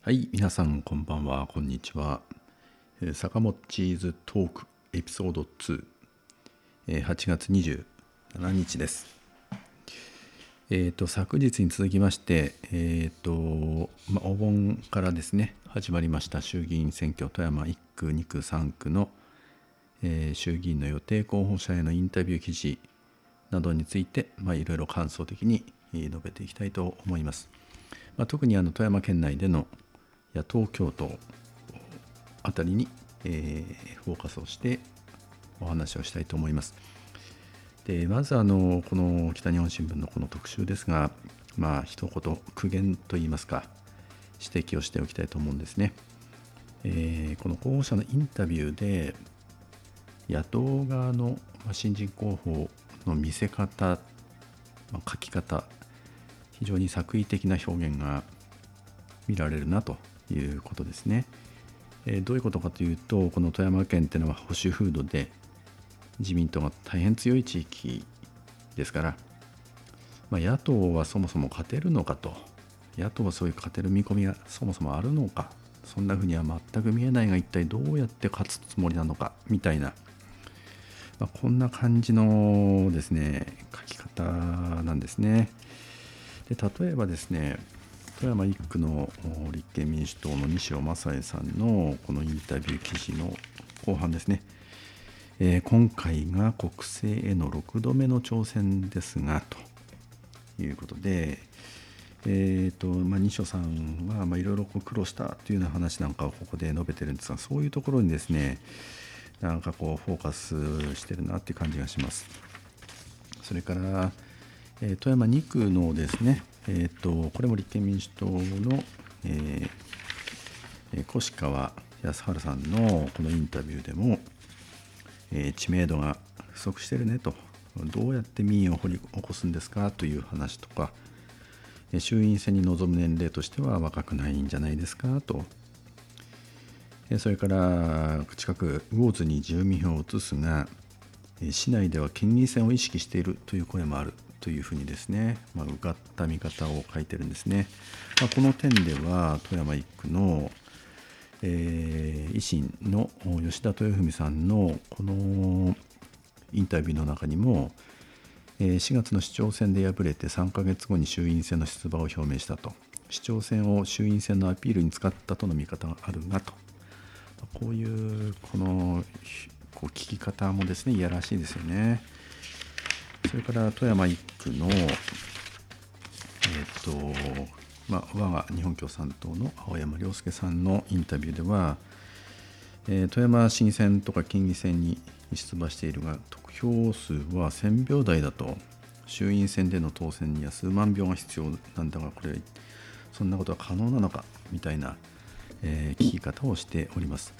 はい皆さんこんばんはこんにちは。え坂本チーズトークエピソード2え8月27日です。えー、と昨日に続きまして、えーとまあ、お盆からですね始まりました衆議院選挙富山1区2区3区の、えー衆議院の予定候補者へのインタビュー記事などについて、まあ、いろいろ感想的に述べていきたいと思います。まあ、特にあの富山県内での野党共闘あたりに、えーフォーカスをしてお話をしたいと思います。でまずあのこの北日本新聞のこの特集ですがまあ一言苦言といいますか指摘をしておきたいと思うんですね。えーこの候補者のインタビューで野党側の新人候補の見せ方、まあ書き方非常に作為的な表現が見られるなということですね。えーどういうことかというとこの富山県っていうのは保守風土で自民党が大変強い地域ですから、まあ、野党はそもそも勝てるのかと野党はそういう勝てる見込みがそもそもあるのかそんなふうには全く見えないが一体どうやって勝つつもりなのかみたいな、まあ、こんな感じのですね書き方なんですね。で例えばですね富山1区の立憲民主党の西尾正恵さんのこのインタビュー記事の後半ですね、えー今回が国政への6度目の挑戦ですがということで、えーとまあ、西尾さんはいろいろ苦労したというような話なんかをここで述べてるんですがそういうところにですねなんかこうフォーカスしてるなっていう感じがします。それから、え富山2区のですね、えー、とこれも立憲民主党の、えーえ越川康晴さんのこのインタビューでも、えー知名度が不足してるねと。どうやって民意を掘り起こすんですかという話とかえ衆院選に臨む年齢としては若くないんじゃないですかと。それから近く魚津に住民票を移すが市内では県議選を意識しているという声もある。というふうにですね、まあ、うがった見方を書いてるんですね。まあ、この点では富山1区の、えー維新の吉田豊文さんのこのインタビューの中にも、え4月の市長選で敗れて3ヶ月後に衆院選の出馬を表明したと市長選を衆院選のアピールに使ったとの見方があるがとこういうこのこう聞き方もですねいやらしいですよね。それから富山1区の、えっとまあ、我が日本共産党の青山亮介さんのインタビューでは、えー富山市議選とか県議選に出馬しているが得票数は1000票台だと衆院選での当選には数万票が必要なんだがこれそんなことは可能なのかみたいな、えー聞き方をしております。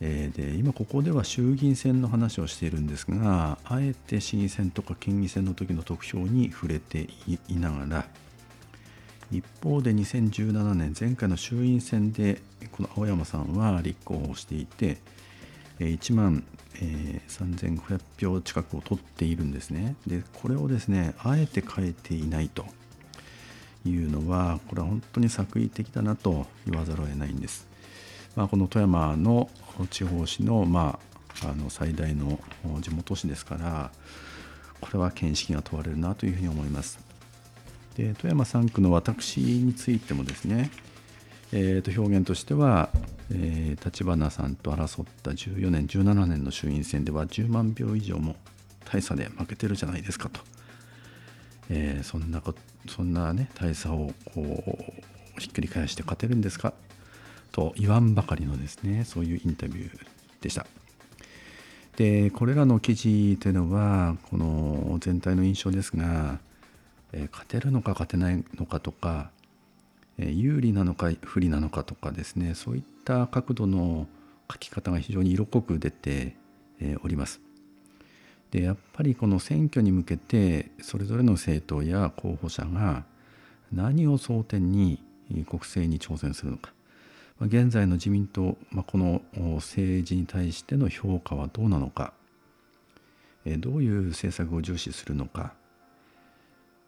えーで今ここでは衆議院選の話をしているんですがあえて市議選とか県議選の時の得票に触れていながら一方で2017年前回の衆院選でこの青山さんは立候補していて1万、え3500票近くを取っているんですね。でこれをですねあえて変えていないというのはこれは本当に作為的だなと言わざるを得ないんです。まあ、この富山の地方紙の,、まあ、あの最大の地元紙ですからこれは見識が問われるなというふうに思います。で富山3区の私についてもですね、えーと表現としては、えー立花さんと争った14年17年の衆院選では10万票以上も大差で負けてるじゃないですかと、えーそんなそんなね大差をこうひっくり返して勝てるんですかと言わんばかりのですねそういうインタビューでした。でこれらの記事というのはこの全体の印象ですが、え勝てるのか勝てないのかとか、え有利なのか不利なのかとかですねそういった角度の書き方が非常に色濃く出て、えおります。でやっぱりこの選挙に向けてそれぞれの政党や候補者が何を争点に国政に挑戦するのか現在の自民党、まあ、この政治に対しての評価はどうなのかどういう政策を重視するのか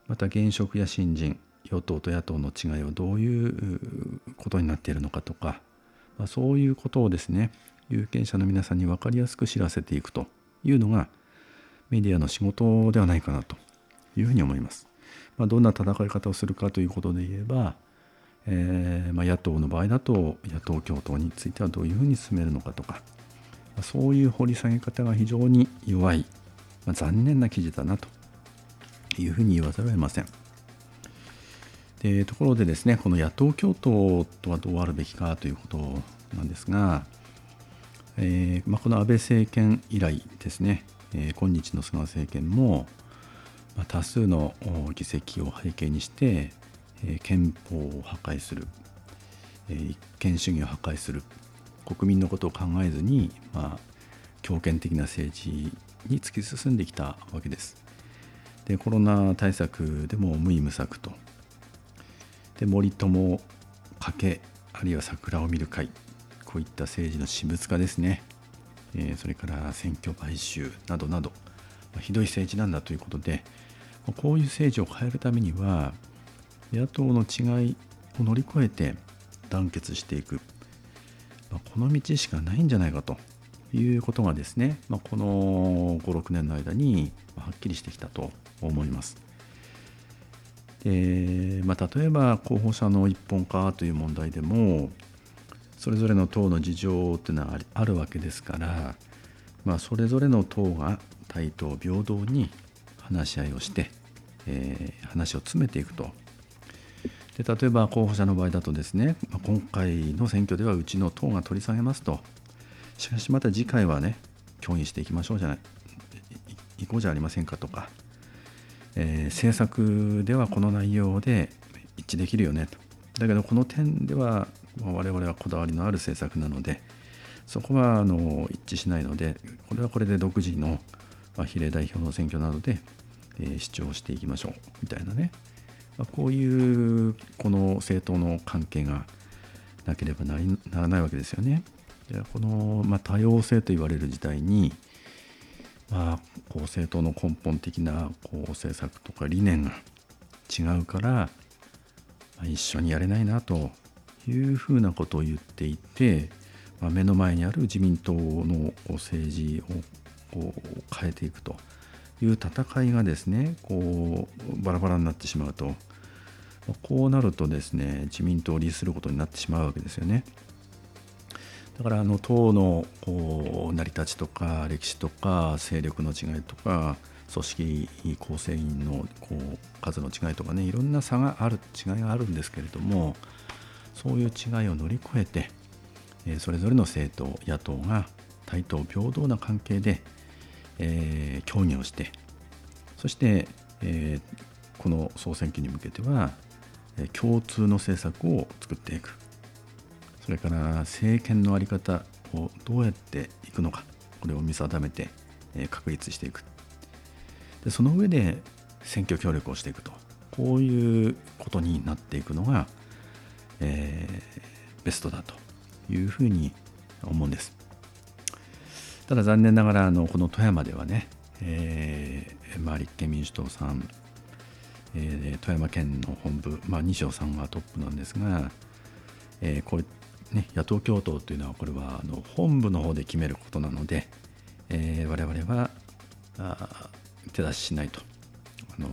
また現職や新人与党と野党の違いはどういうことになっているのかとか、まあ、そういうことをですね有権者の皆さんに分かりやすく知らせていくというのがメディアの仕事ではないかなというふうに思います。まあ、どんな戦い方をするかということで言えば、えー、まあ、野党の場合だと野党共闘についてはどういうふうに進めるのかとか、まあ、そういう掘り下げ方が非常に弱い、ま残念な記事だなというふうに言わざるを得ません。でところでですねこの野党共闘とはどうあるべきかということなんですが、えーま、この安倍政権以来ですね、えー、今日の菅政権も、ま、多数の議席を背景にして、え、憲法を破壊する、え、一権主義を破壊する国民のことを考えずに、まあ、強権的な政治に突き進んできたわけです。でコロナ対策でも無為無策とで森友賭けあるいは桜を見る会こういった政治の私物化ですね、え、それから選挙買収などなど、ま、ひどい政治なんだということでこういう政治を変えるためには野党の違いを乗り越えて団結していく、まあ、この道しかないんじゃないかということがですね、まあ、この56年の間にはっきりしてきたと思います。でまあ、例えば候補者の一本化という問題でもそれぞれの党の事情というのはあるわけですから、まあ、それぞれの党が対等平等に話し合いをして、えー、話を詰めていくとで例えば候補者の場合だとですね、ま、今回の選挙ではうちの党が取り下げますと。しかしまた次回はね協議していきましょうじゃない。行こうじゃありませんかとか。えー、政策ではこの内容で一致できるよね。とだけどこの点では我々はこだわりのある政策なのでそこはあの一致しないのでこれはこれで独自の、比例代表の選挙などで、主張していきましょう。みたいなね、こういうこの政党の関係がなければなりならないわけですよね。でこの、まあ、多様性と言われる時代にまあ、こう政党の根本的なこう政策とか理念が違うから、まあ、一緒にやれないなというふうなことを言っていて、まあ、目の前にある自民党の政治をこう変えていくという戦いがですねこうバラバラになってしまうとこうなるとですね自民党を利することになってしまうわけですよね。だからあの党のこう成り立ちとか歴史とか勢力の違いとか組織構成員のこう数の違いとかねいろんな差がある違いがあるんですけれどもそういう違いを乗り越えて、えそれぞれの政党野党が対等平等な関係で、えー、協議をしてそして、えー、この総選挙に向けては共通の政策を作っていく。それから政権の在り方をどうやっていくのか。これを見定めて確立していく。でその上で選挙協力をしていくと。こういうことになっていくのが、えー、ベストだというふうに思うんです。ただ残念ながらあのこの富山ではね、えーまあ、立憲民主党さん、えー、富山県の本部、まあ、西尾さんがトップなんですが、えー、こうね、野党共闘というのはこれはあの本部の方で決めることなので、えー、我々はあ手出ししないとあの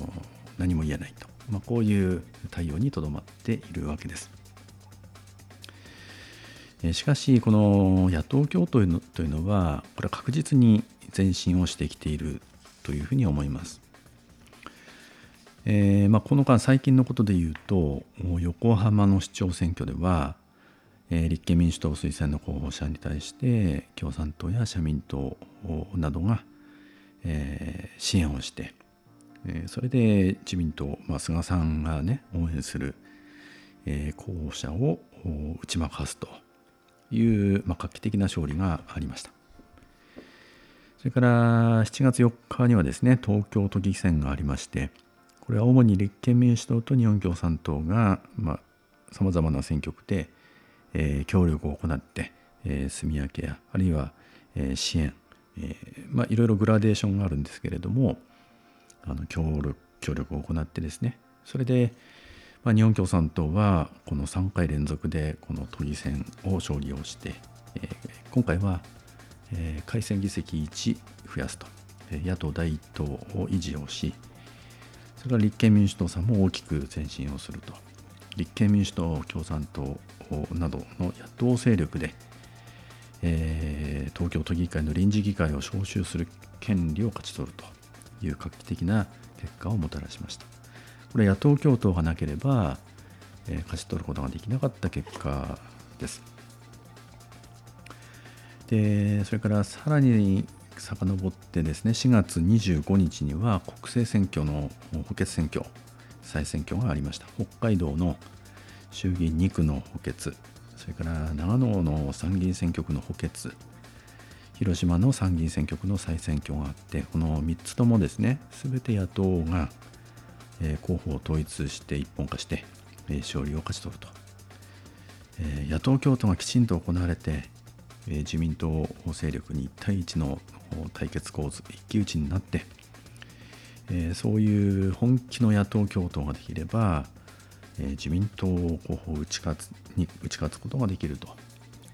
何も言えないと、まあ、こういう対応にとどまっているわけです。しかしこの野党共闘というのはこれは確実に前進をしてきているというふうに思います。えーまあ、この間最近のことで言うと横浜の市長選挙ではえ立憲民主党推薦の候補者に対して共産党や社民党などが、え支援をして、えそれで自民党、まあ、菅さんがね応援する、え候補者を打ち負かすという、まあ、画期的な勝利がありました。それから7月4日にはですね東京都議選がありましてこれは主に立憲民主党と日本共産党がさまざ、まな選挙区でえー、協力を行って、えー、住み分けやあるいは、えー、支援、えーまあ、いろいろグラデーションがあるんですけれどもあの協力協力を行ってですねそれで、まあ、日本共産党はこの3回連続でこの都議選を勝利をして、えー、今回は、えー、改選議席1増やすと。野党第一党を維持をしそれから立憲民主党さんも大きく前進をすると。立憲民主党共産党などの野党勢力で、えー、東京都議会の臨時議会を招集する権利を勝ち取るという画期的な結果をもたらしました。これ野党共闘がなければ、えー、勝ち取ることができなかった結果です。でそれからさらに遡ってですね4月25日には国政選挙の補欠選挙再選挙がありました。北海道の衆議院2区の補欠。それから長野の参議院選挙区の補欠。広島の参議院選挙区の再選挙があってこの3つともですね全て野党が、え候補を統一して一本化して、え勝利を勝ち取ると、え野党共闘がきちんと行われて、え自民党勢力に1対1の対決構図一騎打ちになって、えそういう本気の野党共闘ができれば、え自民党候補を打ち勝つに打ち勝つことができると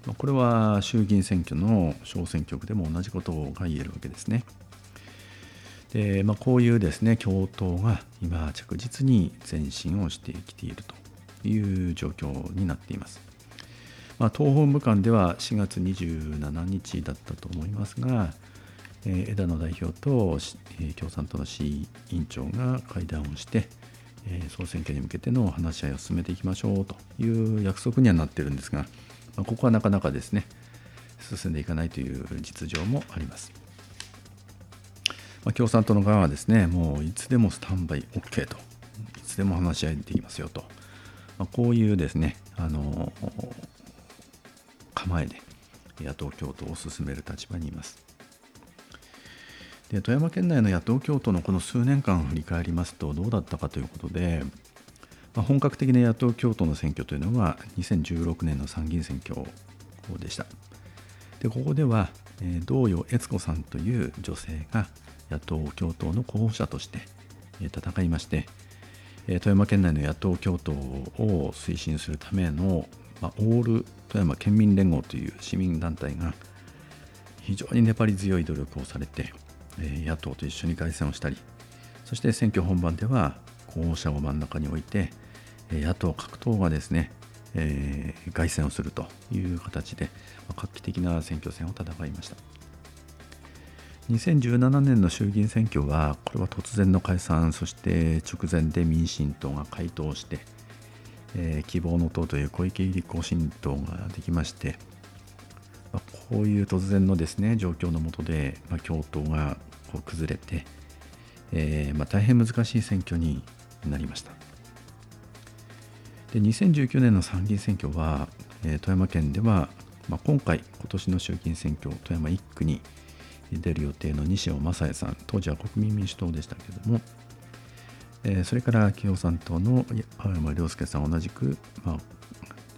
まあこれは衆議院選挙の小選挙区でも同じことが言えるわけですね。でまあ、こういうですね共闘が今着実に前進をしてきているという状況になっています。まあ、党本部間では4月27日だったと思いますが、えー、枝野代表と、えー、共産党の市委員長が会談をして、えー、総選挙に向けての話し合いを進めていきましょうという約束にはなってるんですが、まあ、ここはなかなかですね進んでいかないという実情もあります。まあ、共産党の側はですねもういつでもスタンバイ OK といつでも話し合いできますよと、まあ、こういうですねあの構えで野党共闘を進める立場にいます。で富山県内の野党共闘のこの数年間を振り返りますとどうだったかということで、まあ、本格的な野党共闘の選挙というのは2016年の参議院選挙でした。でここでは、えー、道与悦子さんという女性が野党共闘の候補者として、え、戦いまして、え、富山県内の野党共闘を推進するための、ま、オール富山県民連合という市民団体が非常に粘り強い努力をされて、え野党と一緒に凱旋をしたりそして選挙本番では候補者を真ん中に置いて野党各党がですね、えー、凱旋をするという形で、まあ、画期的な選挙戦を戦いました。2017年の衆議院選挙はこれは突然の解散そして直前で民進党が回答して、えー、希望の党という小池百合子新党ができましてまあ、こういう突然のですね状況の下で、まあ、共闘がこう崩れて、えーまあ、大変難しい選挙になりました。で2019年の参議院選挙は、えー、富山県では、まあ、今回今年の衆議院選挙富山1区に出る予定の西尾正也さん当時は国民民主党でしたけれども、えー、それから共産党の青山亮介さん同じく、まあ、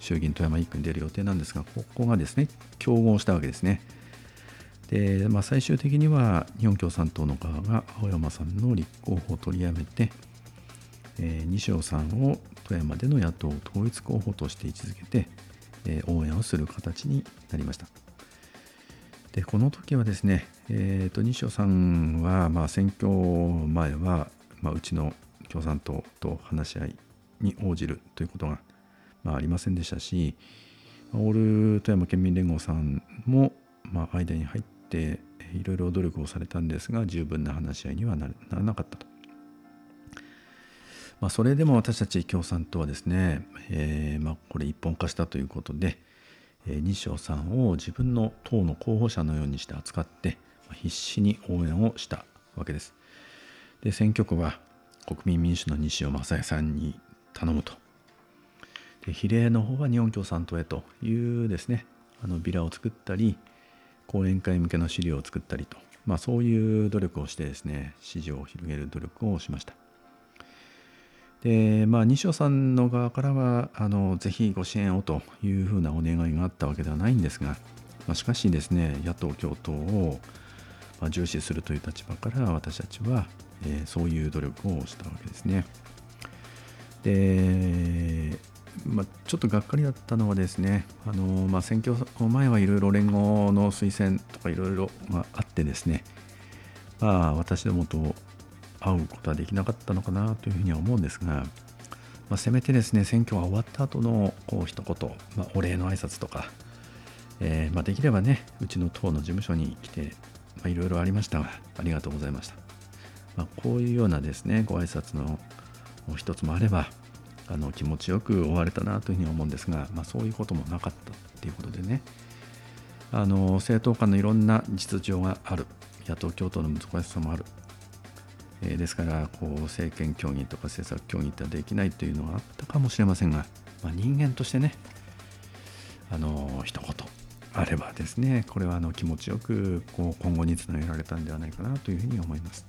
衆議院富山1区に出る予定なんですが、ここがですね、競合したわけですね。で、まあ、最終的には日本共産党の側が青山さんの立候補を取りやめて、えー、西尾さんを富山での野党統一候補として位置づけて、えー、応援をする形になりました。でこの時はですね、えーと、西尾さんは、まあ、選挙前は、まあ、うちの共産党と話し合いに応じるということがまあ、ありませんでしたしオール富山県民連合さんも、まあ、間に入っていろいろ努力をされたんですが十分な話し合いにはならなかったと。まあ、それでも私たち共産党はですね、えー、まあ、これ一本化したということで、えー、西尾さんを自分の党の候補者のようにして扱って、まあ、必死に応援をしたわけです。で選挙区は国民民主の西尾正也さんに頼むとで比例の方は日本共産党へというですねあのビラを作ったり講演会向けの資料を作ったりと、まあ、そういう努力をしてですね支持を広げる努力をしました。でまあ、西尾さんの側からはあのぜひご支援をというふうなお願いがあったわけではないんですが、まあ、しかしですね野党共闘を、重視するという立場から私たちは、えー、そういう努力をしたわけですね。で、まあ、ちょっとがっかりだったのはですね、あのまあ、選挙前はいろいろ連合の推薦とかいろいろあってですね、まあ、私どもと会うことはできなかったのかなというふうには思うんですが、まあ、せめてですね選挙が終わった後のこう一言、まあ、お礼の挨拶とか、えー、まあ、できればねうちの党の事務所に来ていろいろありました。がありがとうございました、まあ、こういうようなですねご挨拶の一つもあればあの気持ちよく終われたなというふうに思うんですが、まあ、そういうこともなかったっていうことでね。あの政党間のいろんな実情がある。野党共闘の難しさもある、え、ですからこう政権協議とか政策協議ってできないというのはあったかもしれませんが、まあ、人間としてねあの一言あればですねこれはあの気持ちよくこう今後につなげられたんではないかなというふうに思います。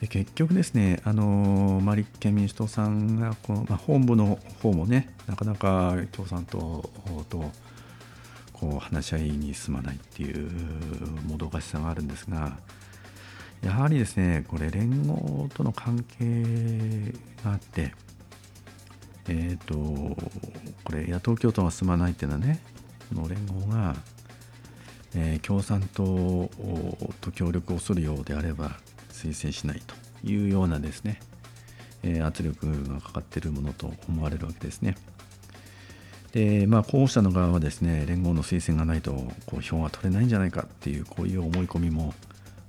で結局ですね、あのまあ、立憲民主党さんがこの、まあ、本部の方もね、なかなか共産党とこう話し合いに進まないっていうもどかしさがあるんですが、やはりですね、これ、連合との関係があって、えっ、ー、と、これ、野党共闘が進まないっていうのはね、この連合が、えー、共産党と協力をするようであれば、推薦しないというようなですね、えー、圧力がかかっているものと思われるわけですね。で、まあ、候補者の側はですね、連合の推薦がないとこう票が取れないんじゃないかっていう、こういう思い込みも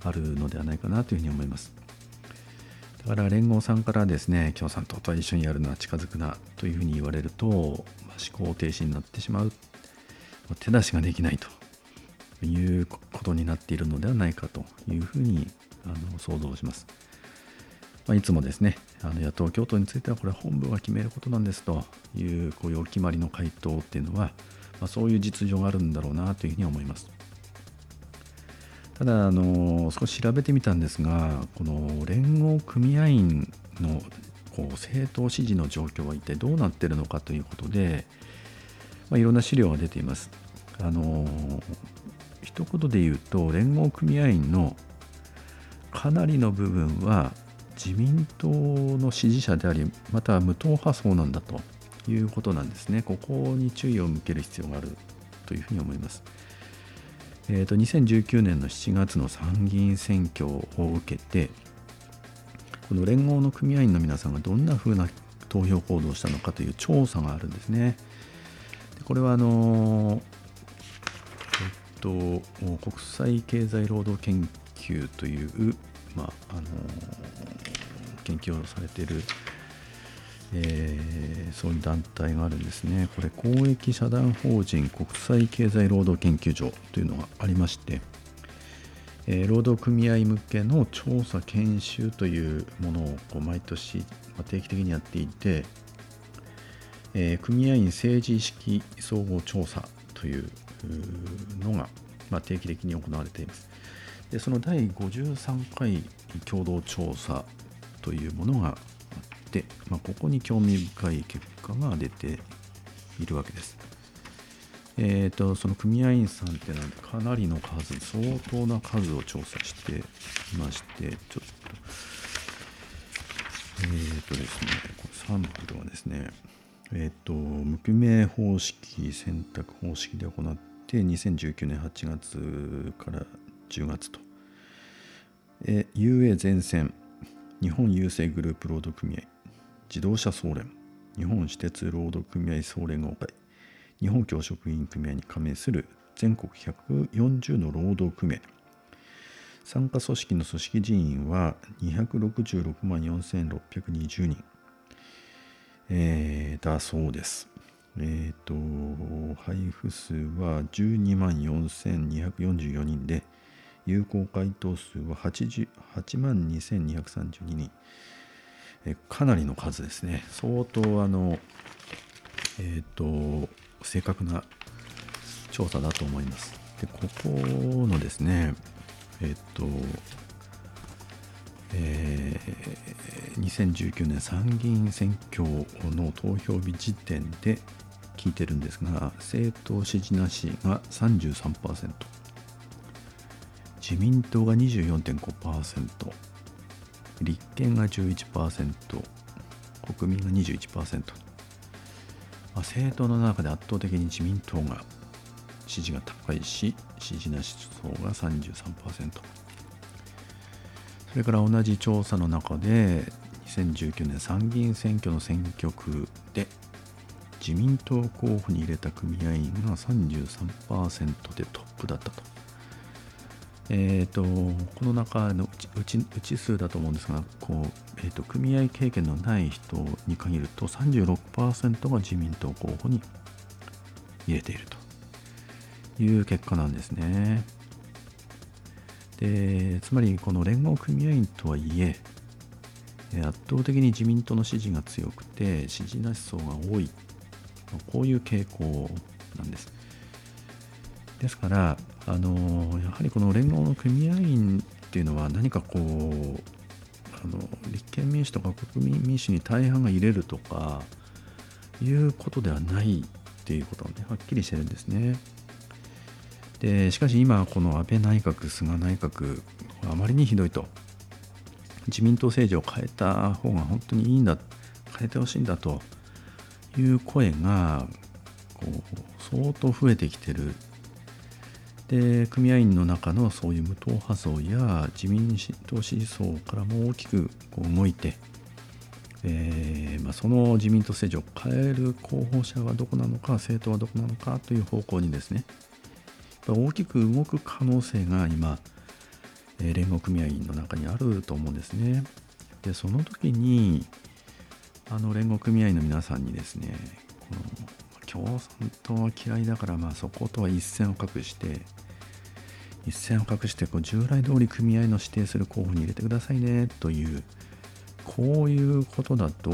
あるのではないかなというふうに思います。だから連合さんからですね、共産党と一緒にやるのは近づくなというふうに言われると、ま、思考停止になってしまう、手出しができないということになっているのではないかというふうにあの想像します。まあ、いつもですね、あの野党共闘についてはこれ本部が決めることなんですというこういうお決まりの回答っていうのは、まあ、そういう実情があるんだろうなというふうに思います。ただあの少し調べてみたんですがこの連合組合員のこう政党支持の状況は一体どうなっているのかということで、まあ、いろんな資料が出ています。あの一言で言うと連合組合員のかなりの部分は自民党の支持者でありまた無党派層なんだということなんですねここに注意を向ける必要があるというふうに思います。えーと、2019年の7月の参議院選挙を受けてこの連合の組合員の皆さんがどんなふうな投票行動をしたのかという調査があるんですね。でこれはあのえっと国際経済労働研究という、まああの研究をされている、えー、そういう団体があるんですね。これ公益社団法人国際経済労働研究所というのがありまして、えー、労働組合向けの調査研修というものをこう毎年、ま、定期的にやっていて、えー、組合員政治意識総合調査というのが、ま、定期的に行われています。でその第53回共同調査というものが、まあ、ここに興味深い結果が出ているわけです。えーと、その組合員さんってのはかなりの数相当な数を調査していましてちょっとえっ、ー、とですねこれサンプルはですねえっ、ー、と無記名方式選択方式で行って2019年8月から10月とえ UA 全線日本郵政グループ労働組合自動車総連。日本私鉄労働組合総連合会。日本教職員組合に加盟する全国140の労働組合。参加組織の組織人員は266万4620人、えー、だそうです。えっ、ー、と、配布数は12万4244人で、有効回答数は8万2232人。えかなりの数ですね。相当あのえっ、ー、と正確な調査だと思います。でここのですねえっ、ー、とえー、2019年参議院選挙の投票日時点で聞いてるんですが政党支持なしが33%自民党が24.5%立憲が11%国民が21%、まあ、政党の中で圧倒的に自民党が支持が高いし支持なし層が33%それから同じ調査の中で2019年参議院選挙の選挙区で自民党候補に入れた組合員が33%でトップだったと。えーと、この中のうちうち数だと思うんですがこう、えーと、組合経験のない人に限ると36%が自民党候補に入れているという結果なんですね。でつまりこの連合組合員とはいえ圧倒的に自民党の支持が強くて支持なし層が多いこういう傾向なんです。ですからあのやはりこの連合の組合員っていうのは何かこうあの立憲民主とか国民民主に大半が入れるとかいうことではないっていうことがねはっきりしてるんですね。でしかし今この安倍内閣菅内閣あまりにひどいと自民党政治を変えた方が本当にいいんだ変えてほしいんだという声がこう相当増えてきてるで組合員の中のそういう無党派層や自民党支持層からも大きくこう動いて、えーまあ、その自民党政治を変える候補者はどこなのか政党はどこなのかという方向にですね大きく動く可能性が今、え、連合組合員の中にあると思うんですね。でその時にあの連合組合員の皆さんにですねこの共産党は嫌いだからまあそことは一線を画して一線を画してこう従来通り組合の指定する候補に入れてくださいねというこういうことだと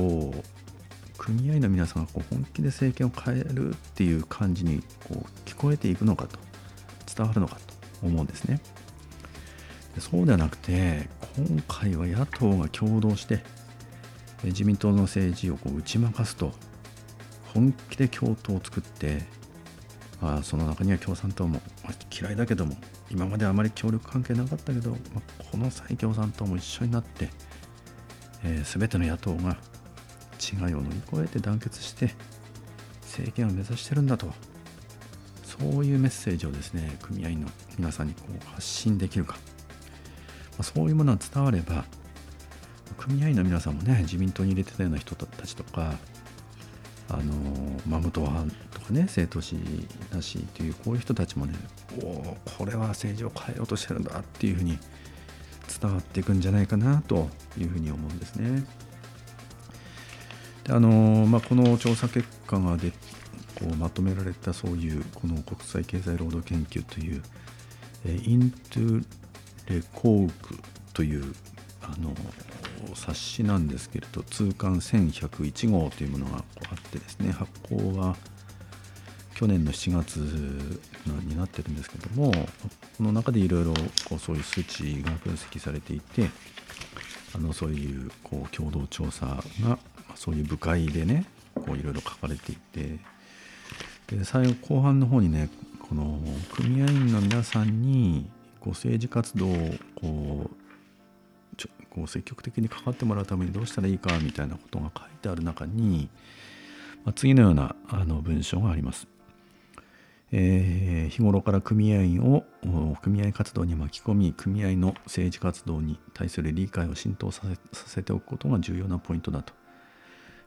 組合の皆さんがこう本気で政権を変えるっていう感じにこう聞こえていくのかと伝わるのかと思うんですね。そうではなくて今回は野党が共同して自民党の政治をこう打ち負かすと本気で共闘を作って、あ、その中には共産党も、嫌いだけども今まであまり協力関係なかったけど、まあ、この際共産党も一緒になって、えー、全ての野党が違いを乗り越えて団結して政権を目指してるんだとそういうメッセージをですね組合員の皆さんにこう発信できるか、まあ、そういうものが伝われば組合員の皆さんもね自民党に入れてたような人たちとかあのまあ、無党派かね政党支持なしというこういう人たちもねおおこれは政治を変えようとしてるんだっていうふうに伝わっていくんじゃないかなというふうに思うんですね。であのまあ、この調査結果がでこうまとめられたそういうこの国際経済労働研究という、えイントゥレコークというあの冊子なんですけれど通貫1101号というものがこうあってですね発行は去年の7月になってるんですけどもこの中でいろいろそういう数値が分析されていてあのそういうこう共同調査がそういう部会でねいろいろ書かれていてで最後後半の方にねこの組合員の皆さんにこう政治活動をこうこう積極的に関わってもらうためにどうしたらいいかみたいなことが書いてある中に、まあ、次のようなあの文章があります。えー、日頃から組合員を組合活動に巻き込み組合の政治活動に対する理解を浸透させておくことが重要なポイントだと。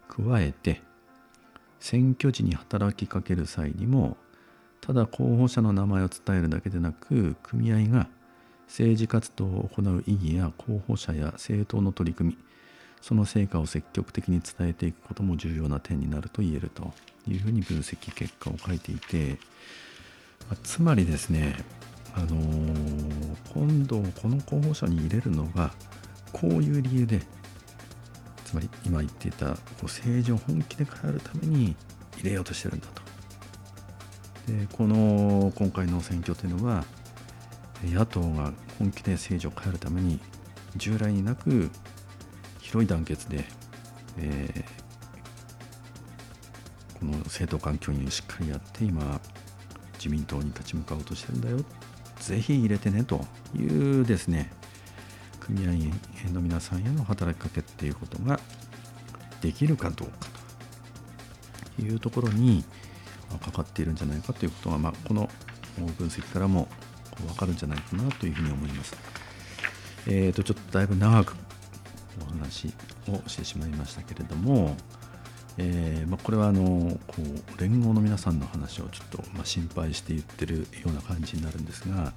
加えて選挙時に働きかける際にもただ候補者の名前を伝えるだけでなく組合が政治活動を行う意義や候補者や政党の取り組みその成果を積極的に伝えていくことも重要な点になると言えると。いうふうに分析結果を書いていてまつまりですねあのー、今度この候補者に入れるのがこういう理由でつまり今言っていたこう政治を本気で変えるために入れようとしてるんだと。でこの今回の選挙というのは野党が本気で政治を変えるために従来になく広い団結で、えー、この政党環境にしっかりやって今自民党に立ち向かおうとしてるんだよぜひ入れてねというですね組合員の皆さんへの働きかけっていうことができるかどうかというところにかかっているんじゃないかということが、まあ、この分析からも分かるんじゃないかなというふうに思います。えーと、ちょっとだいぶ長くお話をしてしまいましたけれども、えー、まあ、これはあのこう連合の皆さんの話をちょっと、まあ、心配して言ってるような感じになるんですが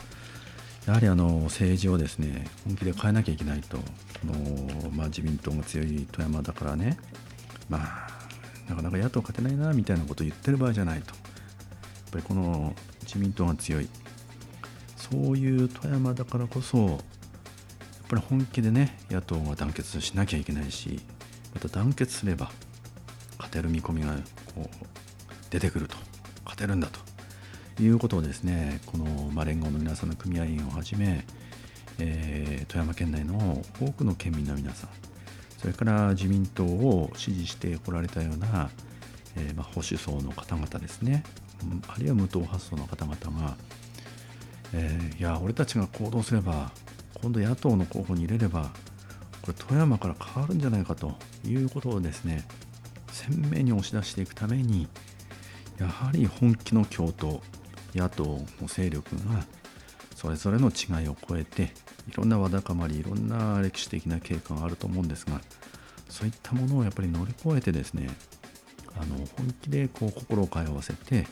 やはりあの政治をですね本気で変えなきゃいけないとの、まあ、自民党が強い富山だからねまあなかなか野党勝てないなみたいなことを言ってる場合じゃないと。やっぱりこの自民党が強い。そういう富山だからこそやっぱり本気でね野党が団結しなきゃいけないしまた団結すれば勝てる見込みがこう出てくると勝てるんだということをですねこの、まあ、連合の皆さんの組合員をはじめ、えー、富山県内の多くの県民の皆さんそれから自民党を支持してこられたような、えー、まあ、保守層の方々ですねあるいは無党派層の方々が、えー、いや俺たちが行動すれば今度野党の候補に入れればこれ富山から変わるんじゃないかということをですね鮮明に押し出していくためにやはり本気の共闘野党の勢力がそれぞれの違いを超えていろんなわだかまりいろんな歴史的な経過があると思うんですがそういったものをやっぱり乗り越えてですねあの本気でこう心を通わせて、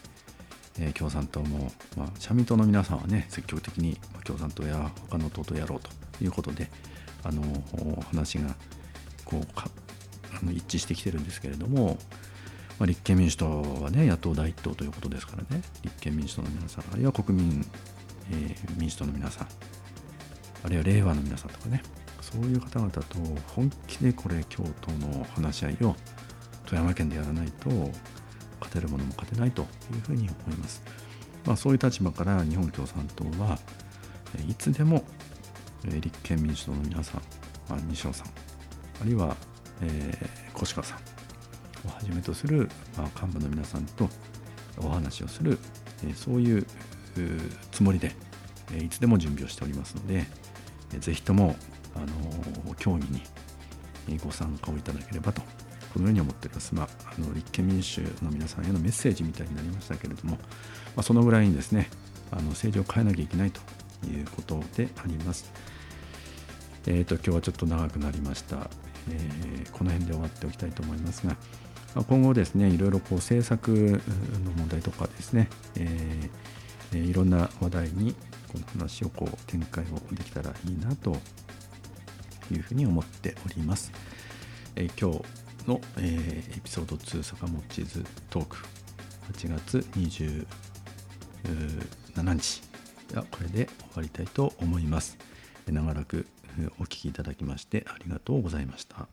えー、共産党も、まあ、社民党の皆さんはね積極的に共産党や他の党とやろうということであの話がこうか一致してきてるんですけれども、まあ、立憲民主党はね野党第一党ということですからね立憲民主党の皆さんあるいは国民、えー、民主党の皆さんあるいは令和の皆さんとかねそういう方々と本気でこれ共闘の話し合いを富山県でやらないと勝てるものも勝てないというふうに思います。まあ、そういう立場から日本共産党はいつでも立憲民主党の皆さん、まあ、西尾さんあるいは、えー、越川さんをはじめとする、まあ、幹部の皆さんとお話をする、えー、そういうつもりで、えー、いつでも準備をしておりますので、ぜひとも、あの協議にご参加をいただければとこのように思っております。まあ、あの立憲民主の皆さんへのメッセージみたいになりましたけれども、まあ、そのぐらいにですねあの政治を変えなきゃいけないということであります。えーと、今日はちょっと長くなりました、え、この辺で終わっておきたいと思いますが、今後ですねいろいろこう政策の問題とかですね、え、いろんな話題にこの話をこう展開をできたらいいなというふうに思っております。えー、今日の、え、エピソード2坂本地図トーク8月27日これで終わりたいと思います。長らくお聴きいただきましてありがとうございました。